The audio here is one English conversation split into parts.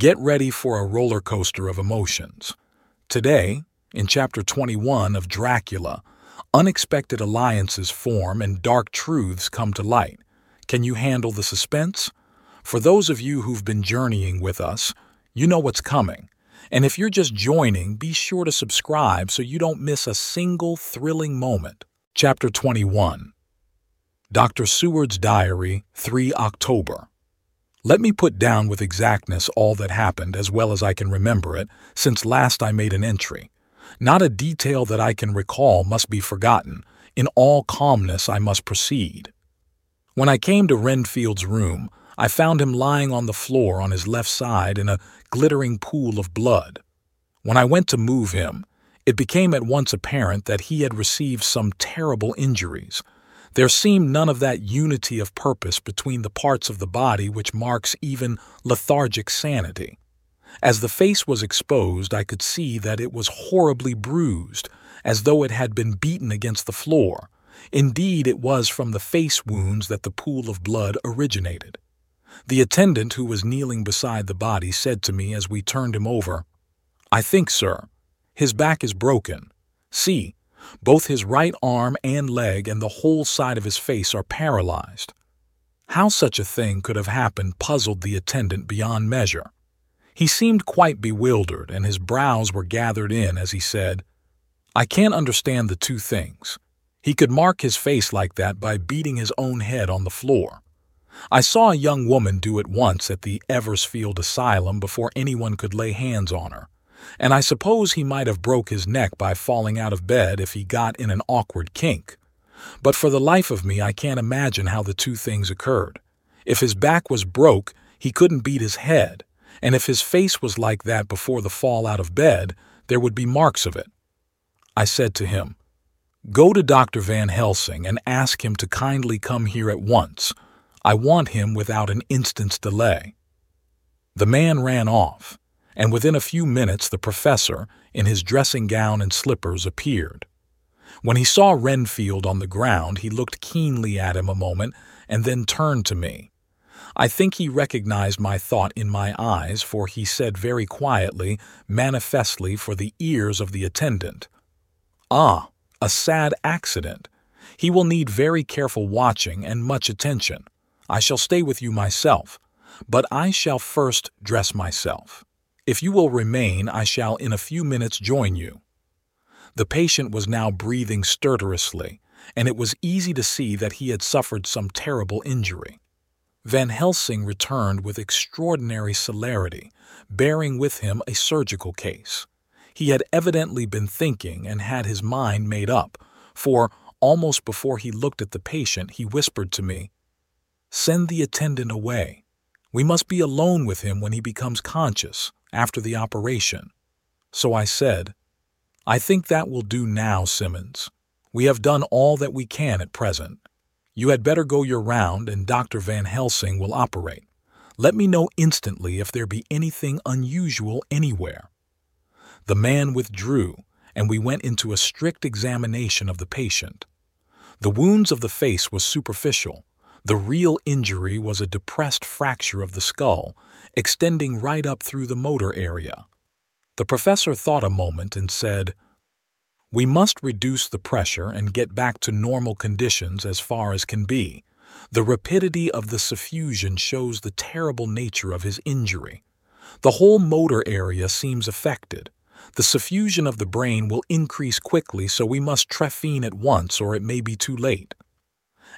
Get ready for a roller coaster of emotions. Today, in Chapter 21 of Dracula, unexpected alliances form and dark truths come to light. Can you handle the suspense? For those of you who've been journeying with us, you know what's coming. And if you're just joining, be sure to subscribe so you don't miss a single thrilling moment. Chapter 21 Dr. Seward's Diary, 3 October. Let me put down with exactness all that happened as well as I can remember it since last I made an entry. Not a detail that I can recall must be forgotten. In all calmness I must proceed. When I came to Renfield's room, I found him lying on the floor on his left side in a glittering pool of blood. When I went to move him, it became at once apparent that he had received some terrible injuries. There seemed none of that unity of purpose between the parts of the body which marks even lethargic sanity. As the face was exposed, I could see that it was horribly bruised, as though it had been beaten against the floor. Indeed, it was from the face wounds that the pool of blood originated. The attendant who was kneeling beside the body said to me as we turned him over, I think, sir, his back is broken. See, both his right arm and leg and the whole side of his face are paralyzed. How such a thing could have happened puzzled the attendant beyond measure. He seemed quite bewildered, and his brows were gathered in as he said, I can't understand the two things. He could mark his face like that by beating his own head on the floor. I saw a young woman do it once at the Eversfield Asylum before anyone could lay hands on her, and I suppose he might have broke his neck by falling out of bed if he got in an awkward kink. But for the life of me, I can't imagine how the two things occurred. If his back was broke, he couldn't beat his head, and if his face was like that before the fall out of bed, there would be marks of it. I said to him, Go to Dr. Van Helsing and ask him to kindly come here at once I want him without an instant's delay. The man ran off, and within a few minutes the professor, in his dressing gown and slippers, appeared. When he saw Renfield on the ground, he looked keenly at him a moment and then turned to me. I think he recognized my thought in my eyes, for he said very quietly, manifestly for the ears of the attendant, Ah, a sad accident. He will need very careful watching and much attention. I shall stay with you myself, but I shall first dress myself. If you will remain, I shall in a few minutes join you. The patient was now breathing stertorously, and it was easy to see that he had suffered some terrible injury. Van Helsing returned with extraordinary celerity, bearing with him a surgical case. He had evidently been thinking and had his mind made up, for almost before he looked at the patient, he whispered to me, Send the attendant away. We must be alone with him when he becomes conscious after the operation. So I said, I think that will do now, Simmons. We have done all that we can at present. You had better go your round and Dr. Van Helsing will operate. Let me know instantly if there be anything unusual anywhere. The man withdrew, and we went into a strict examination of the patient. The wounds of the face was superficial, the real injury was a depressed fracture of the skull, extending right up through the motor area. The professor thought a moment and said, We must reduce the pressure and get back to normal conditions as far as can be. The rapidity of the suffusion shows the terrible nature of his injury. The whole motor area seems affected. The suffusion of the brain will increase quickly, so we must trephine at once or it may be too late.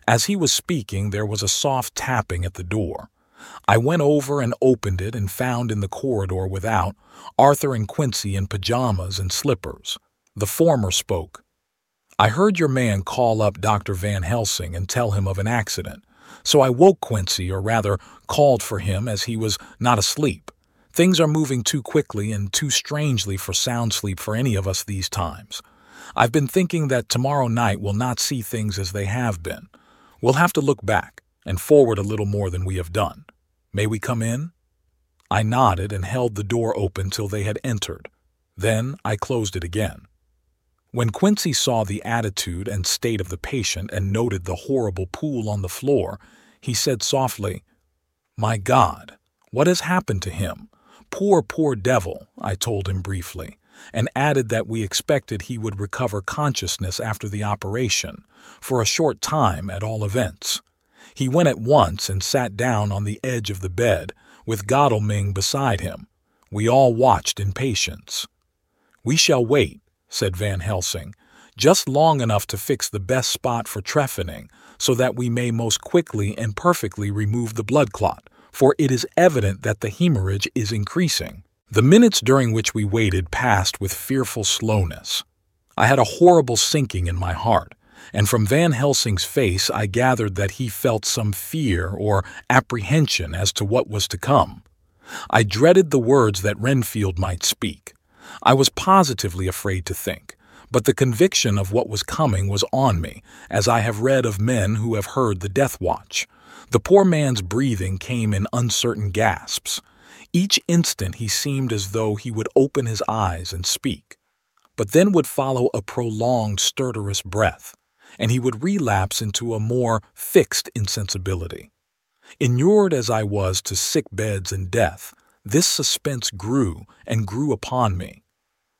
As he was speaking, there was a soft tapping at the door. I went over and opened it and found in the corridor without Arthur and Quincy in pajamas and slippers. The former spoke. I heard your man call up Dr. Van Helsing and tell him of an accident, so I woke Quincy, or rather called for him as he was not asleep. Things are moving too quickly and too strangely for sound sleep for any of us these times. I've been thinking that tomorrow night we'll not see things as they have been. We'll have to look back and forward a little more than we have done. May we come in? I nodded and held the door open till they had entered. Then I closed it again. When Quincy saw the attitude and state of the patient and noted the horrible pool on the floor, he said softly, My God, what has happened to him? Poor, poor devil, I told him briefly, and added that we expected he would recover consciousness after the operation, for a short time at all events. He went at once and sat down on the edge of the bed, with Godalming beside him. We all watched in patience. We shall wait, said Van Helsing, just long enough to fix the best spot for trephining, so that we may most quickly and perfectly remove the blood clot, for it is evident that the hemorrhage is increasing. The minutes during which we waited passed with fearful slowness. I had a horrible sinking in my heart, and from Van Helsing's face I gathered that he felt some fear or apprehension as to what was to come. I dreaded the words that Renfield might speak. I was positively afraid to think, but the conviction of what was coming was on me, as I have read of men who have heard the death watch. The poor man's breathing came in uncertain gasps. Each instant he seemed as though he would open his eyes and speak. But then would follow a prolonged, stertorous breath, and he would relapse into a more fixed insensibility. Inured as I was to sick beds and death, this suspense grew and grew upon me.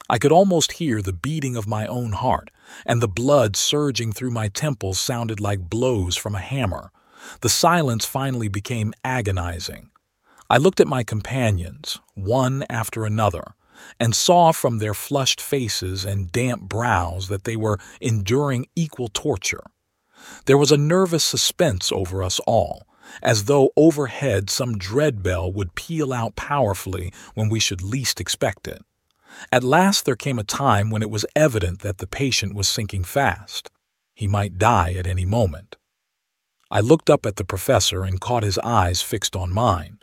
I could almost hear the beating of my own heart, and the blood surging through my temples sounded like blows from a hammer. The silence finally became agonizing. I looked at my companions, one after another, and saw from their flushed faces and damp brows that they were enduring equal torture. There was a nervous suspense over us all, as though overhead some dread bell would peal out powerfully when we should least expect it. At last there came a time when it was evident that the patient was sinking fast. He might die at any moment. I looked up at the professor and caught his eyes fixed on mine.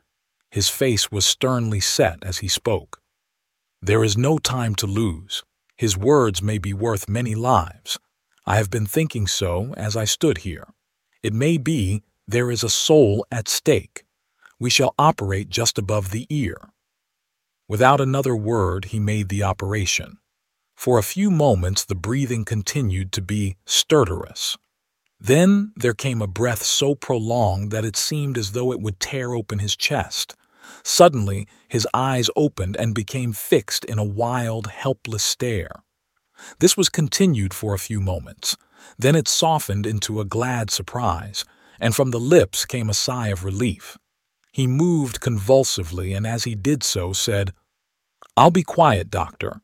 His face was sternly set as he spoke. There is no time to lose. His words may be worth many lives. I have been thinking so as I stood here. It may be there is a soul at stake. We shall operate just above the ear. Without another word, he made the operation. For a few moments, the breathing continued to be stertorous. Then there came a breath so prolonged that it seemed as though it would tear open his chest. Suddenly, his eyes opened and became fixed in a wild, helpless stare. This was continued for a few moments. Then it softened into a glad surprise, and from the lips came a sigh of relief. He moved convulsively, and as he did so, said, I'll be quiet, doctor.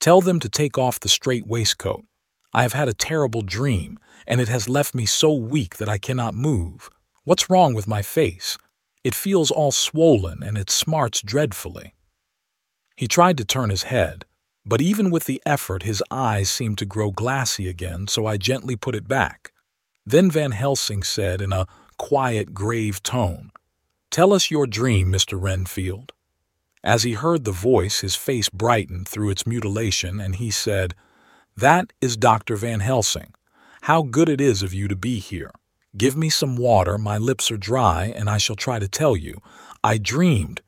Tell them to take off the strait waistcoat. I have had a terrible dream, and it has left me so weak that I cannot move. What's wrong with my face? It feels all swollen and it smarts dreadfully. He tried to turn his head, but even with the effort his eyes seemed to grow glassy again, so I gently put it back. Then Van Helsing said in a quiet, grave tone, Tell us your dream, Mr. Renfield. As he heard the voice, his face brightened through its mutilation, and he said, That is Dr. Van Helsing. How good it is of you to be here. Give me some water, my lips are dry, and I shall try to tell you. I dreamed.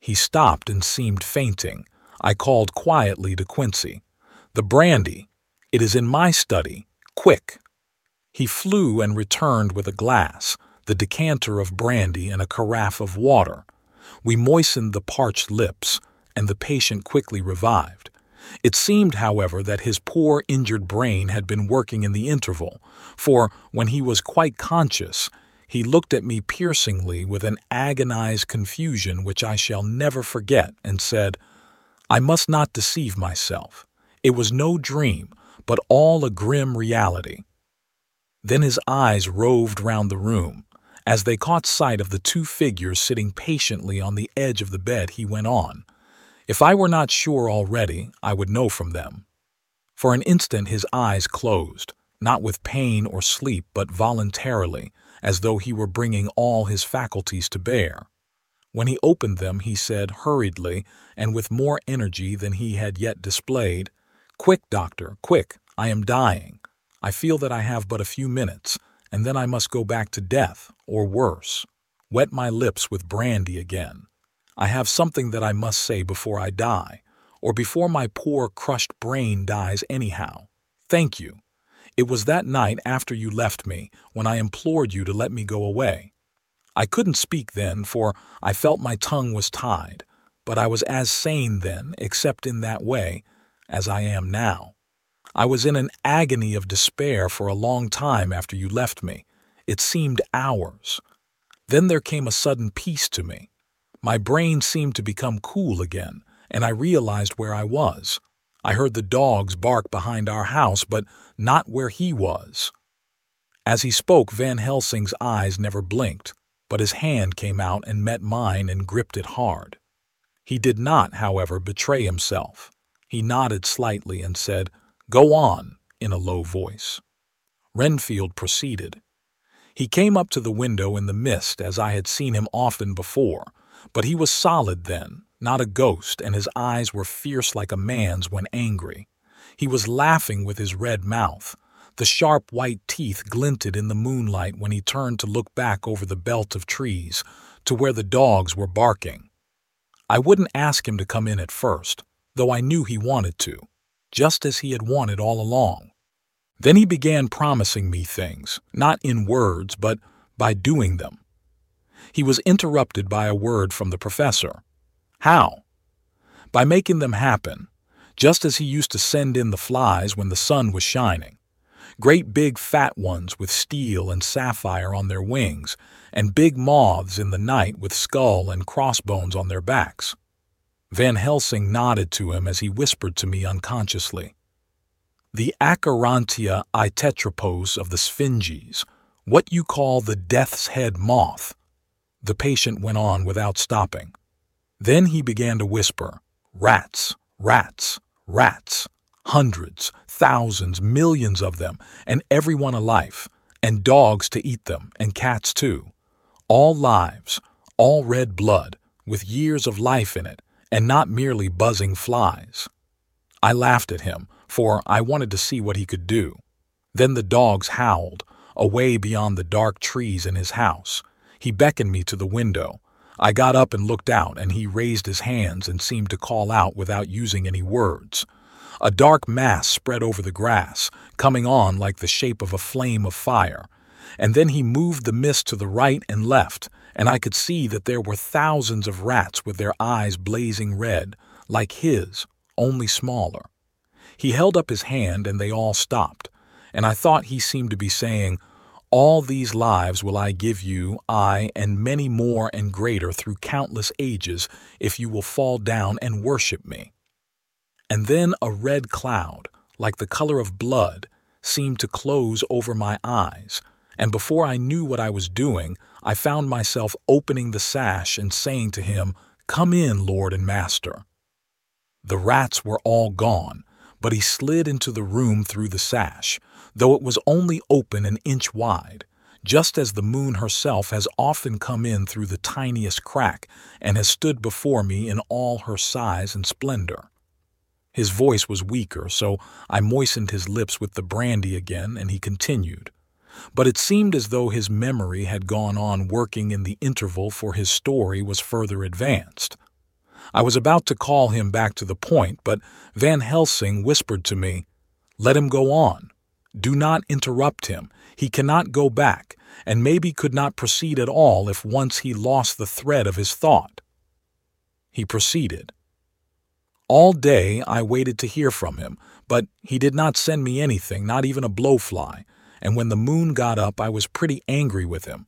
He stopped and seemed fainting. I called quietly to Quincy. The brandy. It is in my study. Quick. He flew and returned with a glass, the decanter of brandy and a carafe of water. We moistened the parched lips, and the patient quickly revived. It seemed, however, that his poor injured brain had been working in the interval, for when he was quite conscious, he looked at me piercingly with an agonized confusion which I shall never forget and said, I must not deceive myself. It was no dream, but all a grim reality. Then his eyes roved round the room. As they caught sight of the two figures sitting patiently on the edge of the bed, he went on, if I were not sure already, I would know from them. For an instant his eyes closed, not with pain or sleep, but voluntarily, as though he were bringing all his faculties to bear. When he opened them, he said hurriedly, and with more energy than he had yet displayed, Quick, doctor, quick, I am dying. I feel that I have but a few minutes, and then I must go back to death, or worse. Wet my lips with brandy again. I have something that I must say before I die, or before my poor crushed brain dies anyhow. Thank you. It was that night after you left me when I implored you to let me go away. I couldn't speak then, for I felt my tongue was tied, but I was as sane then, except in that way, as I am now. I was in an agony of despair for a long time after you left me. It seemed hours. Then there came a sudden peace to me. My brain seemed to become cool again, and I realized where I was. I heard the dogs bark behind our house, but not where he was. As he spoke, Van Helsing's eyes never blinked, but his hand came out and met mine and gripped it hard. He did not, however, betray himself. He nodded slightly and said, Go on, in a low voice. Renfield proceeded. He came up to the window in the mist as I had seen him often before, but he was solid then, not a ghost, and his eyes were fierce like a man's when angry. He was laughing with his red mouth. The sharp white teeth glinted in the moonlight when he turned to look back over the belt of trees to where the dogs were barking. I wouldn't ask him to come in at first, though I knew he wanted to, just as he had wanted all along. Then he began promising me things, not in words, but by doing them. He was interrupted by a word from the professor. How? By making them happen, just as he used to send in the flies when the sun was shining. Great big fat ones with steel and sapphire on their wings, and big moths in the night with skull and crossbones on their backs. Van Helsing nodded to him as he whispered to me unconsciously. The Acherontia Atropos of the Sphinges, what you call the death's head moth. The patient went on without stopping. Then he began to whisper, Rats, rats, rats, hundreds, thousands, millions of them, and everyone alive, and dogs to eat them, and cats too. All lives, all red blood, with years of life in it, and not merely buzzing flies. I laughed at him, for I wanted to see what he could do. Then the dogs howled, away beyond the dark trees in his house. He beckoned me to the window. I got up and looked out, and he raised his hands and seemed to call out without using any words. A dark mass spread over the grass, coming on like the shape of a flame of fire. And then he moved the mist to the right and left, and I could see that there were thousands of rats with their eyes blazing red, like his, only smaller. He held up his hand and they all stopped, and I thought he seemed to be saying, All these lives will I give you, I, and many more and greater through countless ages, if you will fall down and worship me. And then a red cloud, like the color of blood, seemed to close over my eyes, and before I knew what I was doing, I found myself opening the sash and saying to him, Come in, Lord and Master. The rats were all gone, but he slid into the room through the sash, though it was only open an inch wide, just as the moon herself has often come in through the tiniest crack and has stood before me in all her size and splendor. His voice was weaker, so I moistened his lips with the brandy again, and he continued. But it seemed as though his memory had gone on working in the interval for his story was further advanced. I was about to call him back to the point, but Van Helsing whispered to me, Let him go on. Do not interrupt him. He cannot go back, and maybe could not proceed at all if once he lost the thread of his thought. He proceeded. All day I waited to hear from him, but he did not send me anything, not even a blowfly, and when the moon got up I was pretty angry with him.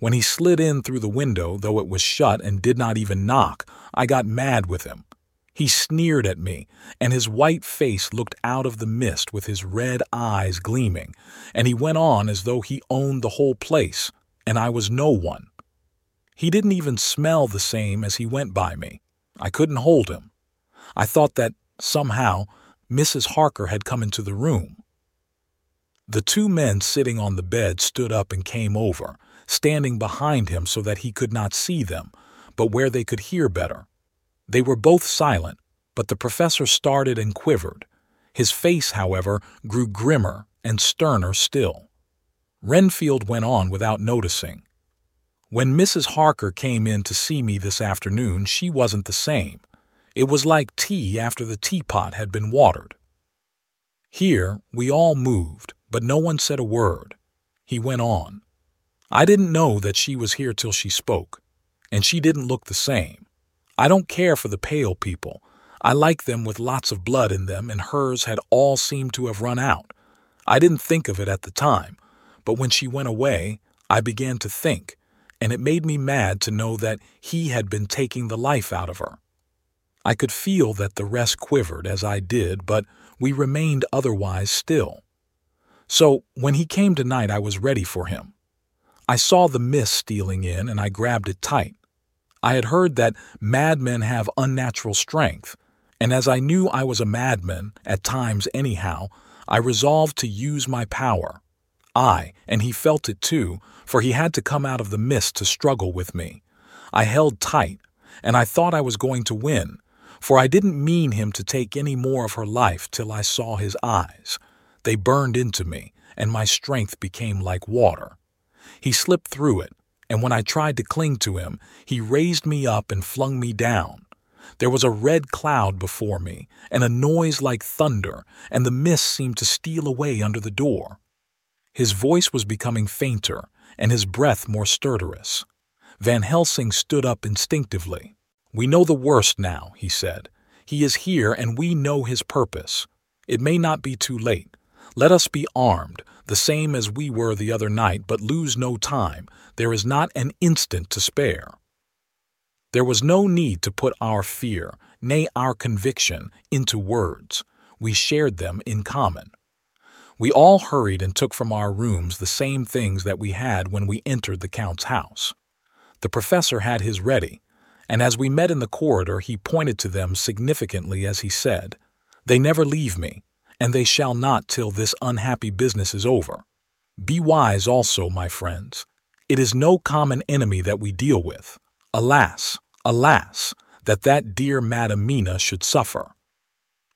When he slid in through the window, though it was shut and did not even knock, I got mad with him. He sneered at me, and his white face looked out of the mist with his red eyes gleaming, and he went on as though he owned the whole place, and I was no one. He didn't even smell the same as he went by me. I couldn't hold him. I thought that, somehow, Mrs. Harker had come into the room. The two men sitting on the bed stood up and came over, standing behind him so that he could not see them, but where they could hear better. They were both silent, but the professor started and quivered. His face, however, grew grimmer and sterner still. Renfield went on without noticing. When Mrs. Harker came in to see me this afternoon, she wasn't the same. It was like tea after the teapot had been watered. Here we all moved, but no one said a word. He went on. I didn't know that she was here till she spoke, and she didn't look the same. I don't care for the pale people. I like them with lots of blood in them, and hers had all seemed to have run out. I didn't think of it at the time, but when she went away, I began to think, and it made me mad to know that he had been taking the life out of her. I could feel that the rest quivered as I did, but we remained otherwise still. So when he came tonight, I was ready for him. I saw the mist stealing in, and I grabbed it tight. I had heard that madmen have unnatural strength, and as I knew I was a madman, at times anyhow, I resolved to use my power. I, and he felt it too, for he had to come out of the mist to struggle with me. I held tight, and I thought I was going to win, for I didn't mean him to take any more of her life till I saw his eyes. They burned into me, and my strength became like water. He slipped through it, and when I tried to cling to him, he raised me up and flung me down. There was a red cloud before me, and a noise like thunder, and the mist seemed to steal away under the door. His voice was becoming fainter, and his breath more stertorous. Van Helsing stood up instinctively. We know the worst now, he said. He is here, and we know his purpose. It may not be too late. Let us be armed, the same as we were the other night, but lose no time. There is not an instant to spare. There was no need to put our fear, nay, our conviction, into words. We shared them in common. We all hurried and took from our rooms the same things that we had when we entered the Count's house. The professor had his ready, and as we met in the corridor he pointed to them significantly as he said, They never leave me, and they shall not till this unhappy business is over. Be wise also, my friends. It is no common enemy that we deal with. Alas, alas, that that dear Madam Mina should suffer.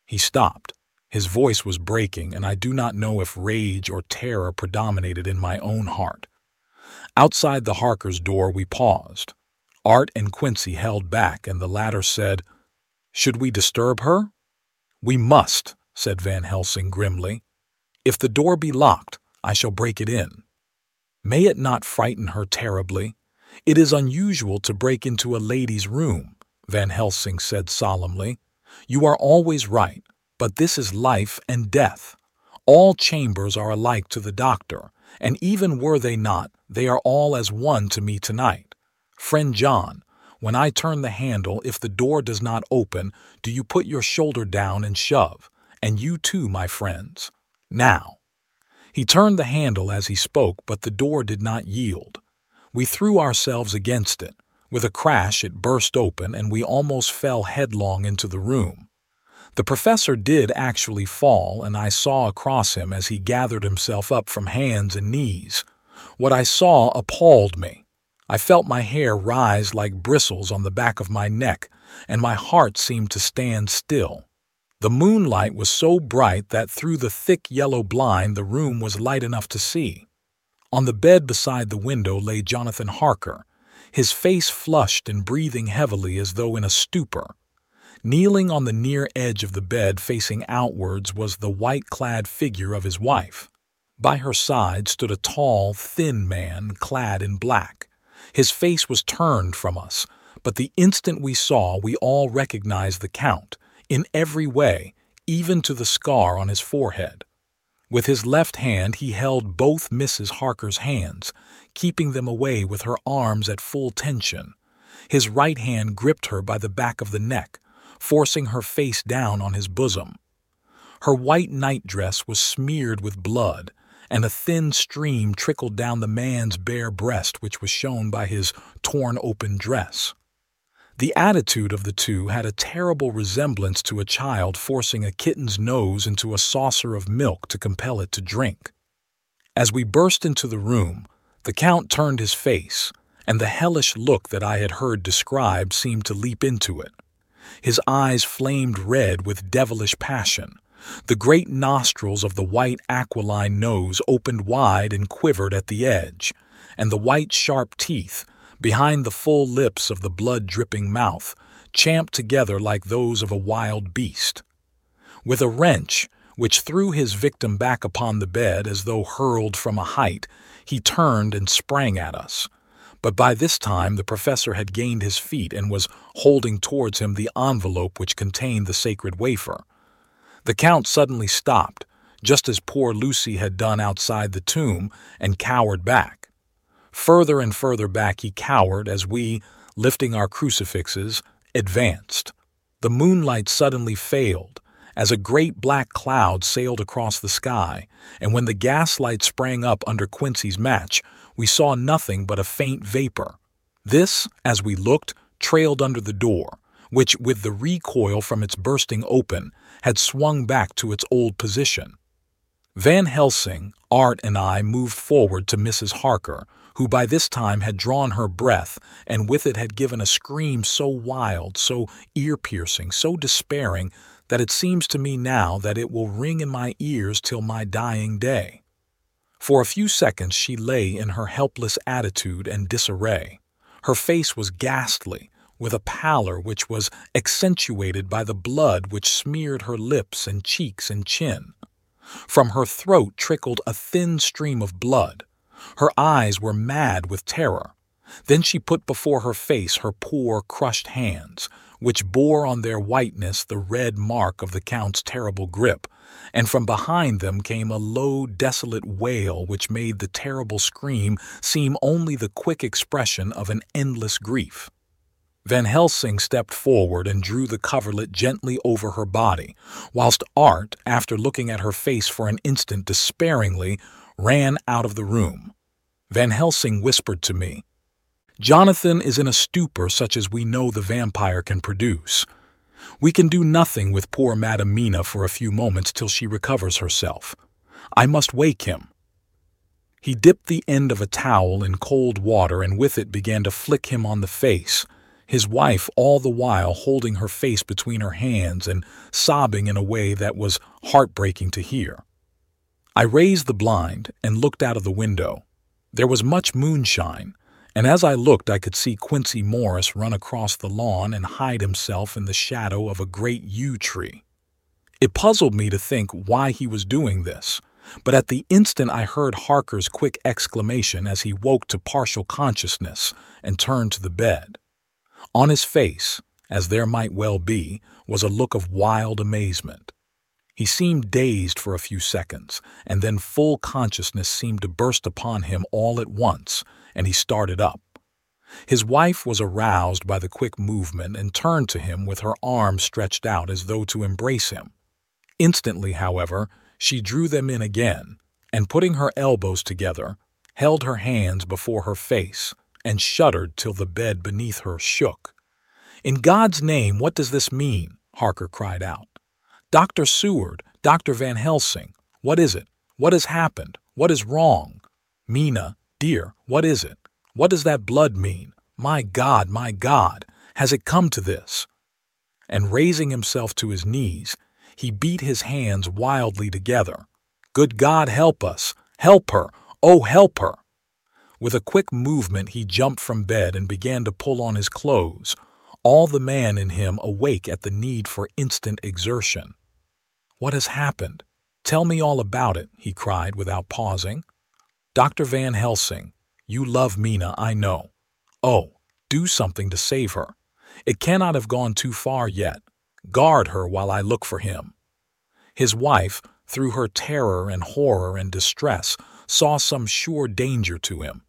He stopped. His voice was breaking, and I do not know if rage or terror predominated in my own heart. Outside the Harkers' door we paused. Art and Quincy held back, and the latter said, Should we disturb her? We must, said Van Helsing grimly. If the door be locked, I shall break it in. May it not frighten her terribly? It is unusual to break into a lady's room, Van Helsing said solemnly. You are always right, but this is life and death. All chambers are alike to the doctor, and even were they not, they are all as one to me tonight. Friend John, when I turn the handle, if the door does not open, do you put your shoulder down and shove, and you too, my friends. Now. He turned the handle as he spoke, but the door did not yield. We threw ourselves against it. With a crash, it burst open, and we almost fell headlong into the room. The professor did actually fall, and I saw across him as he gathered himself up from hands and knees. What I saw appalled me. I felt my hair rise like bristles on the back of my neck, and my heart seemed to stand still. The moonlight was so bright that through the thick yellow blind the room was light enough to see. On the bed beside the window lay Jonathan Harker, his face flushed and breathing heavily as though in a stupor. Kneeling on the near edge of the bed facing outwards was the white-clad figure of his wife. By her side stood a tall, thin man clad in black. His face was turned from us, but the instant we saw we all recognized the Count, in every way, even to the scar on his forehead. With his left hand he held both Mrs. Harker's hands, keeping them away with her arms at full tension. His right hand gripped her by the back of the neck, forcing her face down on his bosom. Her white nightdress was smeared with blood, and a thin stream trickled down the man's bare breast, which was shown by his torn open dress. The attitude of the two had a terrible resemblance to a child forcing a kitten's nose into a saucer of milk to compel it to drink. As we burst into the room, the Count turned his face, and the hellish look that I had heard described seemed to leap into it. His eyes flamed red with devilish passion. The great nostrils of the white aquiline nose opened wide and quivered at the edge, and the white sharp teeth, behind the full lips of the blood-dripping mouth, champed together like those of a wild beast. With a wrench, which threw his victim back upon the bed as though hurled from a height, he turned and sprang at us. but by this time the professor had gained his feet and was holding towards him the envelope which contained the sacred wafer. The count suddenly stopped, just as poor Lucy had done outside the tomb, and cowered back. Further and further back he cowered as we, lifting our crucifixes, advanced. The moonlight suddenly failed, as a great black cloud sailed across the sky, and when the gaslight sprang up under Quincy's match, we saw nothing but a faint vapor. This, as we looked, trailed under the door, which, with the recoil from its bursting open, had swung back to its old position. Van Helsing, Art, and I moved forward to Mrs. Harker, who by this time had drawn her breath and with it had given a scream so wild, so ear piercing, so despairing that it seems to me now that it will ring in my ears till my dying day. For a few seconds she lay in her helpless attitude and disarray. Her face was ghastly, with a pallor which was accentuated by the blood which smeared her lips and cheeks and chin. From her throat trickled a thin stream of blood. Her eyes were mad with terror. Then she put before her face her poor, crushed hands, which bore on their whiteness the red mark of the Count's terrible grip, and from behind them came a low, desolate wail which made the terrible scream seem only the quick expression of an endless grief. Van Helsing stepped forward and drew the coverlet gently over her body, whilst Art, after looking at her face for an instant despairingly, ran out of the room. Van Helsing whispered to me, Jonathan is in a stupor such as we know the vampire can produce. We can do nothing with poor Madam Mina for a few moments till she recovers herself. I must wake him. He dipped the end of a towel in cold water and with it began to flick him on the face, his wife all the while holding her face between her hands and sobbing in a way that was heartbreaking to hear. I raised the blind and looked out of the window. There was much moonshine, and as I looked, I could see Quincy Morris run across the lawn and hide himself in the shadow of a great yew tree. It puzzled me to think why he was doing this, but at the instant I heard Harker's quick exclamation as he woke to partial consciousness and turned to the bed. On his face, as there might well be, was a look of wild amazement. He seemed dazed for a few seconds, and then full consciousness seemed to burst upon him all at once, and he started up. His wife was aroused by the quick movement and turned to him with her arms stretched out as though to embrace him. Instantly, however, she drew them in again, and putting her elbows together, held her hands before her face and shuddered till the bed beneath her shook. In God's name, what does this mean? Harker cried out. Dr. Seward, Dr. Van Helsing, what is it? What has happened? What is wrong? Mina, Dear, what is it? What does that blood mean? My God, my God, has it come to this? And raising himself to his knees, he beat his hands wildly together. Good God, help us! Help her! Oh, help her! With a quick movement, he jumped from bed and began to pull on his clothes, all the man in him awake at the need for instant exertion. What has happened? Tell me all about it, he cried without pausing. Dr. Van Helsing, you love Mina, I know. Oh, do something to save her. It cannot have gone too far yet. Guard her while I look for him. His wife, through her terror and horror and distress, saw some sure danger to him.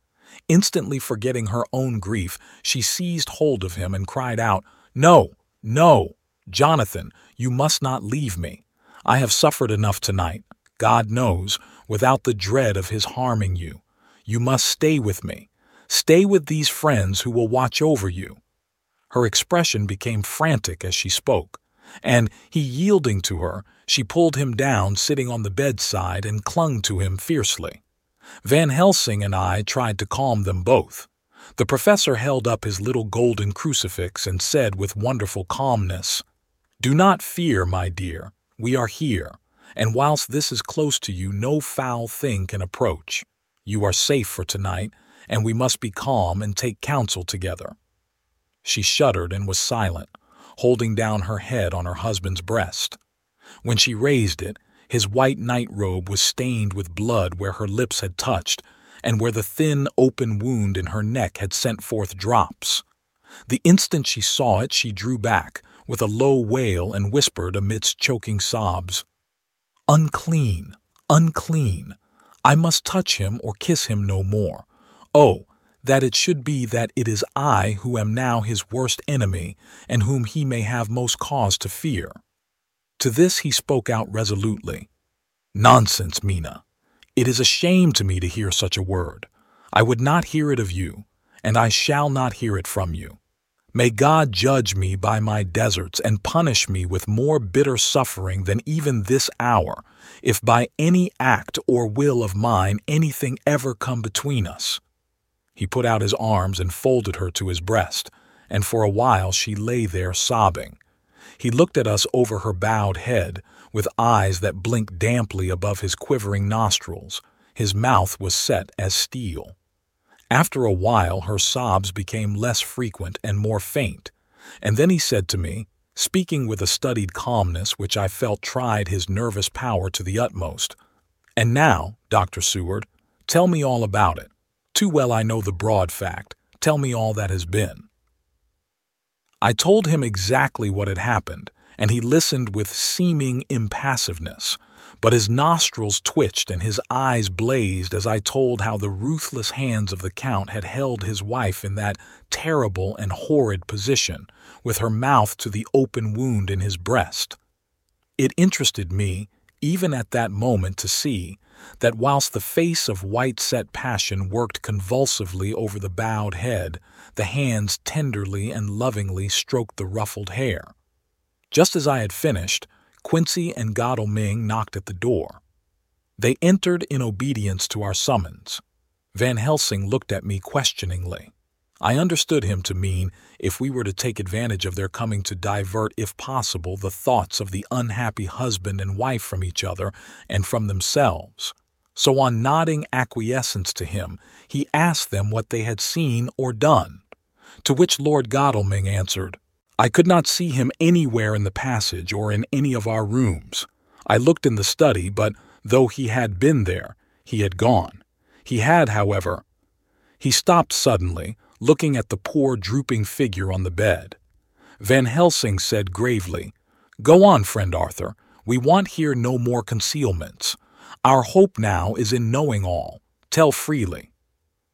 Instantly forgetting her own grief, she seized hold of him and cried out, No, no, Jonathan, you must not leave me. I have suffered enough tonight. God knows, without the dread of his harming you. You must stay with me. Stay with these friends who will watch over you. Her expression became frantic as she spoke, and he yielding to her, she pulled him down sitting on the bedside and clung to him fiercely. Van Helsing and I tried to calm them both. The professor held up his little golden crucifix and said with wonderful calmness, Do not fear, my dear. We are here and whilst this is close to you, no foul thing can approach. You are safe for tonight, and we must be calm and take counsel together. She shuddered and was silent, holding down her head on her husband's breast. When she raised it, his white night robe was stained with blood where her lips had touched, and where the thin, open wound in her neck had sent forth drops. The instant she saw it, she drew back, with a low wail, and whispered amidst choking sobs, Unclean, unclean. I must touch him or kiss him no more. Oh, that it should be that it is I who am now his worst enemy, and whom he may have most cause to fear. To this he spoke out resolutely. Nonsense, Mina. It is a shame to me to hear such a word. I would not hear it of you, and I shall not hear it from you. May God judge me by my deserts and punish me with more bitter suffering than even this hour, if by any act or will of mine anything ever come between us. He put out his arms and folded her to his breast, and for a while she lay there sobbing. He looked at us over her bowed head, with eyes that blinked damply above his quivering nostrils. His mouth was set as steel. After a while her sobs became less frequent and more faint, and then he said to me, speaking with a studied calmness which I felt tried his nervous power to the utmost, And now, Dr. Seward, tell me all about it. Too well I know the broad fact. Tell me all that has been. I told him exactly what had happened, and he listened with seeming impassiveness, but his nostrils twitched and his eyes blazed as I told how the ruthless hands of the Count had held his wife in that terrible and horrid position, with her mouth to the open wound in his breast. It interested me, even at that moment, to see that whilst the face of white-set passion worked convulsively over the bowed head, the hands tenderly and lovingly stroked the ruffled hair. Just as I had finished, Quincy and Godalming knocked at the door. They entered in obedience to our summons. Van Helsing looked at me questioningly. I understood him to mean if we were to take advantage of their coming to divert, if possible, the thoughts of the unhappy husband and wife from each other and from themselves. So, on nodding acquiescence to him, he asked them what they had seen or done. To which Lord Godalming answered, I could not see him anywhere in the passage or in any of our rooms. I looked in the study, but though he had been there, he had gone. He had, however, he stopped suddenly, looking at the poor drooping figure on the bed. Van Helsing said gravely, Go on, friend Arthur. We want here no more concealments. Our hope now is in knowing all. Tell freely.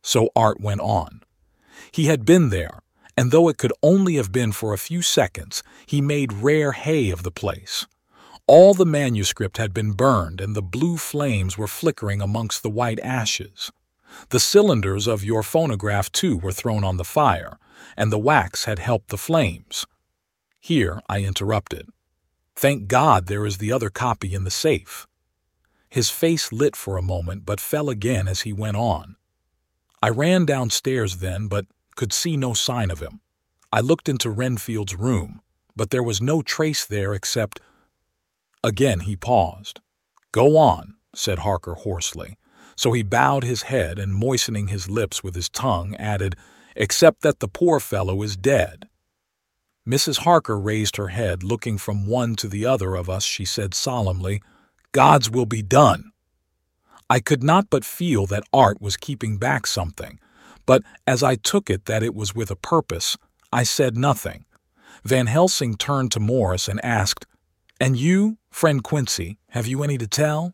So Art went on. He had been there, and though it could only have been for a few seconds, he made rare hay of the place. All the manuscript had been burned, and the blue flames were flickering amongst the white ashes. The cylinders of your phonograph, too, were thrown on the fire, and the wax had helped the flames. Here I interrupted. Thank God there is the other copy in the safe. His face lit for a moment, but fell again as he went on. I ran downstairs then, but could see no sign of him. I looked into Renfield's room, but there was no trace there except. Again he paused. Go on, said Harker hoarsely. So he bowed his head and, moistening his lips with his tongue, added, Except that the poor fellow is dead. Mrs. Harker raised her head, looking from one to the other of us, she said solemnly, God's will be done. I could not but feel that Art was keeping back something, but as I took it that it was with a purpose, I said nothing. Van Helsing turned to Morris and asked, And you, friend Quincy, have you any to tell?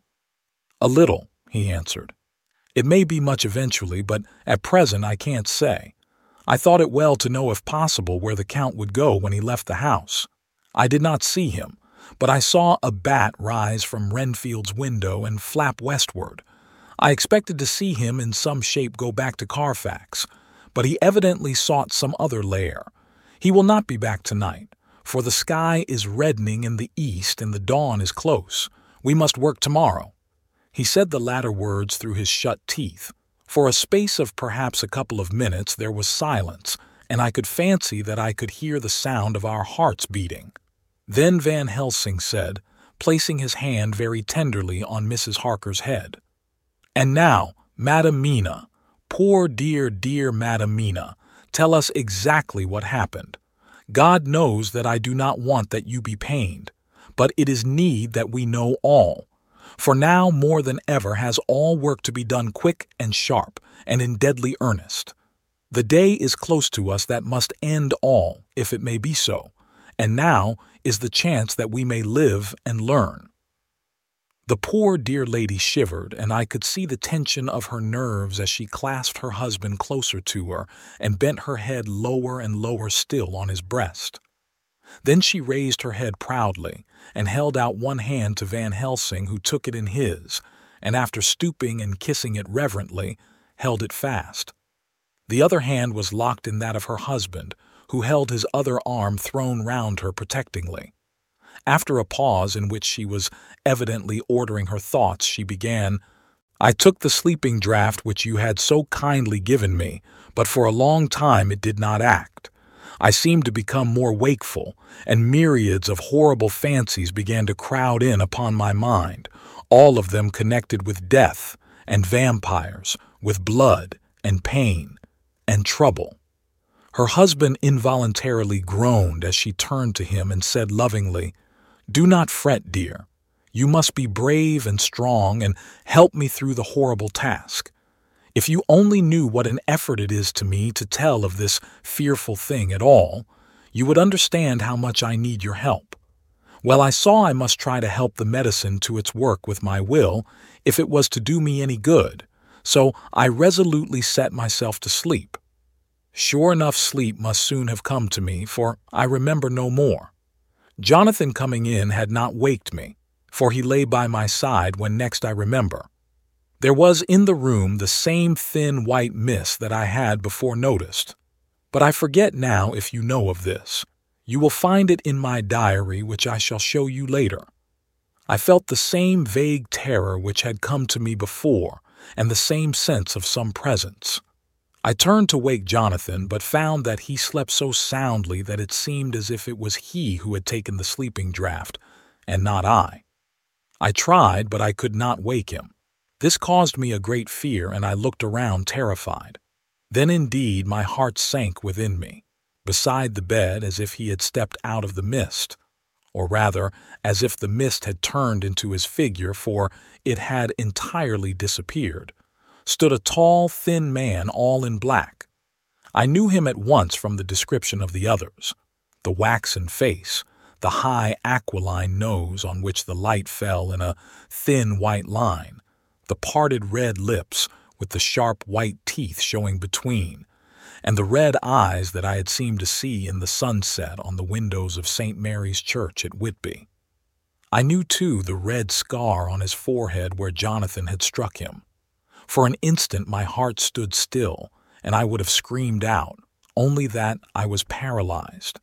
A little, he answered. It may be much eventually, but at present I can't say. I thought it well to know if possible where the Count would go when he left the house. I did not see him, but I saw a bat rise from Renfield's window and flap westward. I expected to see him in some shape go back to Carfax, but he evidently sought some other lair. He will not be back tonight, for the sky is reddening in the east and the dawn is close. We must work tomorrow. He said the latter words through his shut teeth. For a space of perhaps a couple of minutes there was silence, and I could fancy that I could hear the sound of our hearts beating. Then Van Helsing said, placing his hand very tenderly on Mrs. Harker's head, And now, Madam Mina, poor dear, dear Madam Mina, tell us exactly what happened. God knows that I do not want that you be pained, but it is need that we know all. For now more than ever has all work to be done quick and sharp, and in deadly earnest. The day is close to us that must end all, if it may be so, and now is the chance that we may live and learn. The poor dear lady shivered, and I could see the tension of her nerves as she clasped her husband closer to her and bent her head lower and lower still on his breast. Then she raised her head proudly and held out one hand to Van Helsing, who took it in his, and after stooping and kissing it reverently, held it fast. The other hand was locked in that of her husband, who held his other arm thrown round her protectingly. After a pause in which she was evidently ordering her thoughts, she began, I took the sleeping draught which you had so kindly given me, but for a long time it did not act. I seemed to become more wakeful, and myriads of horrible fancies began to crowd in upon my mind, all of them connected with death and vampires, with blood and pain and trouble. Her husband involuntarily groaned as she turned to him and said lovingly, Do not fret, dear. You must be brave and strong and help me through the horrible task. If you only knew what an effort it is to me to tell of this fearful thing at all, you would understand how much I need your help. Well, I saw I must try to help the medicine to its work with my will if it was to do me any good, so I resolutely set myself to sleep. Sure enough, sleep must soon have come to me, for I remember no more. Jonathan coming in had not waked me, for he lay by my side when next I remember. There was in the room the same thin white mist that I had before noticed. But I forget now if you know of this. You will find it in my diary, which I shall show you later. I felt the same vague terror which had come to me before, and the same sense of some presence. I turned to wake Jonathan, but found that he slept so soundly that it seemed as if it was he who had taken the sleeping draught, and not I. I tried, but I could not wake him. This caused me a great fear, and I looked around terrified. Then indeed my heart sank within me, beside the bed as if he had stepped out of the mist, or rather, as if the mist had turned into his figure, for it had entirely disappeared, stood a tall, thin man all in black. I knew him at once from the description of the others, the waxen face, the high aquiline nose on which the light fell in a thin white line, the parted red lips with the sharp white teeth showing between, and the red eyes that I had seemed to see in the sunset on the windows of St. Mary's Church at Whitby. I knew, too, the red scar on his forehead where Jonathan had struck him. For an instant my heart stood still, and I would have screamed out, only that I was paralyzed.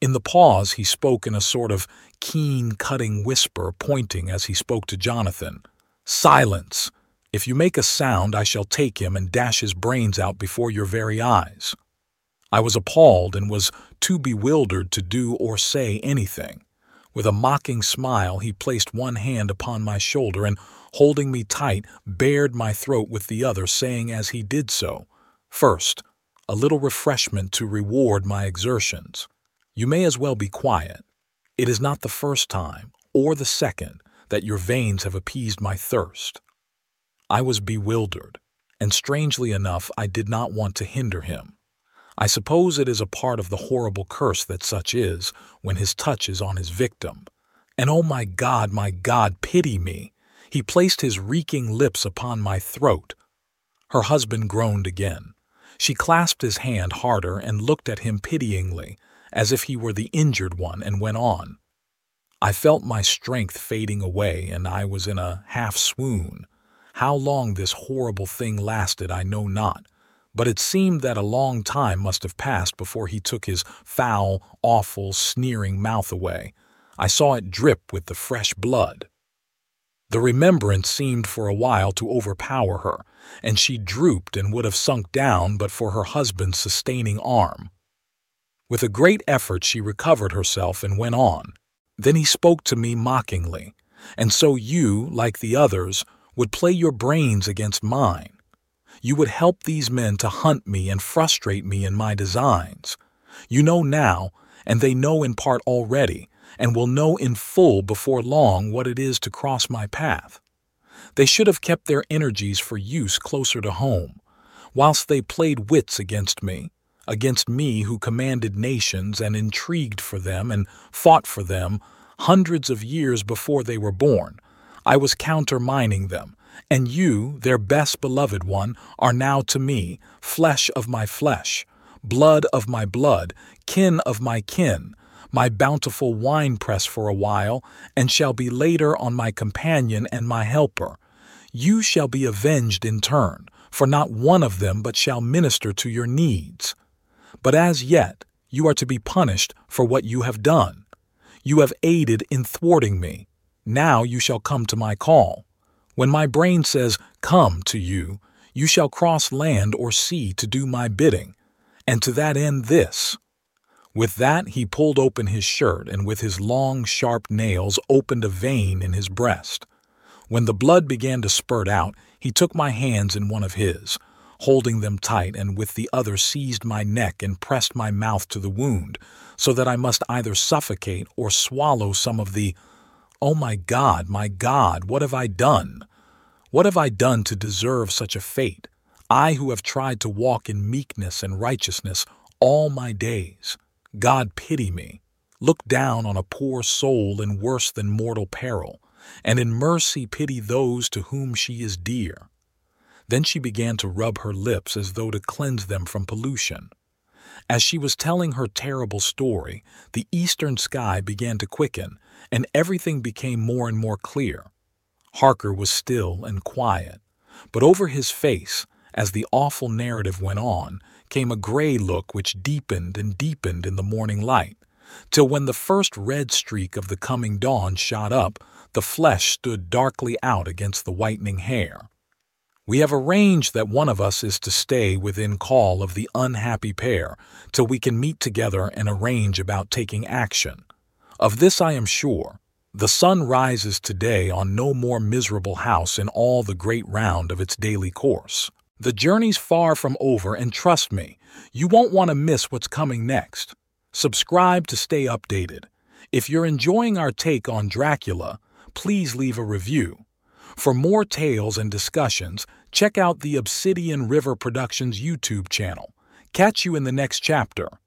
In the pause he spoke in a sort of keen, cutting whisper, pointing as he spoke to Jonathan. Silence! If you make a sound, I shall take him and dash his brains out before your very eyes. I was appalled and was too bewildered to do or say anything. With a mocking smile, he placed one hand upon my shoulder and, holding me tight, bared my throat with the other, saying as he did so, First, a little refreshment to reward my exertions. You may as well be quiet. It is not the first time, or the second, that your veins have appeased my thirst. I was bewildered, and strangely enough, I did not want to hinder him. I suppose it is a part of the horrible curse that such is when his touch is on his victim. And oh my God, my God, pity me! He placed his reeking lips upon my throat. Her husband groaned again. She clasped his hand harder and looked at him pityingly, as if he were the injured one, and went on. I felt my strength fading away, and I was in a half swoon. How long this horrible thing lasted I know not, but it seemed that a long time must have passed before he took his foul, awful, sneering mouth away. I saw it drip with the fresh blood. The remembrance seemed for a while to overpower her, and she drooped and would have sunk down but for her husband's sustaining arm. With a great effort she recovered herself and went on. Then he spoke to me mockingly, and so you, like the others, would play your brains against mine. You would help these men to hunt me and frustrate me in my designs. You know now, and they know in part already, and will know in full before long what it is to cross my path. They should have kept their energies for use closer to home, whilst they played wits against me, against me who commanded nations and intrigued for them and fought for them hundreds of years before they were born. I was countermining them, and you, their best beloved one, are now to me flesh of my flesh, blood of my blood, kin of my kin, my bountiful winepress for a while, and shall be later on my companion and my helper. You shall be avenged in turn, for not one of them but shall minister to your needs. But as yet, you are to be punished for what you have done. You have aided in thwarting me. Now you shall come to my call. When my brain says, Come to you, you shall cross land or sea to do my bidding, and to that end this. With that he pulled open his shirt and with his long, sharp nails opened a vein in his breast. When the blood began to spurt out, he took my hands in one of his, holding them tight, and with the other seized my neck and pressed my mouth to the wound, so that I must either suffocate or swallow some of the Oh my God, my God, what have I done? What have I done to deserve such a fate? I who have tried to walk in meekness and righteousness all my days. God pity me. Look down on a poor soul in worse than mortal peril, and in mercy pity those to whom she is dear. Then she began to rub her lips as though to cleanse them from pollution. As she was telling her terrible story, the eastern sky began to quicken, and everything became more and more clear. Harker was still and quiet, but over his face, as the awful narrative went on, came a gray look which deepened and deepened in the morning light, till when the first red streak of the coming dawn shot up, the flesh stood darkly out against the whitening hair. We have arranged that one of us is to stay within call of the unhappy pair till we can meet together and arrange about taking action. Of this I am sure, the sun rises today on no more miserable house in all the great round of its daily course. The journey's far from over, and trust me, you won't want to miss what's coming next. Subscribe to stay updated. If you're enjoying our take on Dracula, please leave a review. For more tales and discussions, check out the Obsidian River Productions YouTube channel. Catch you in the next chapter.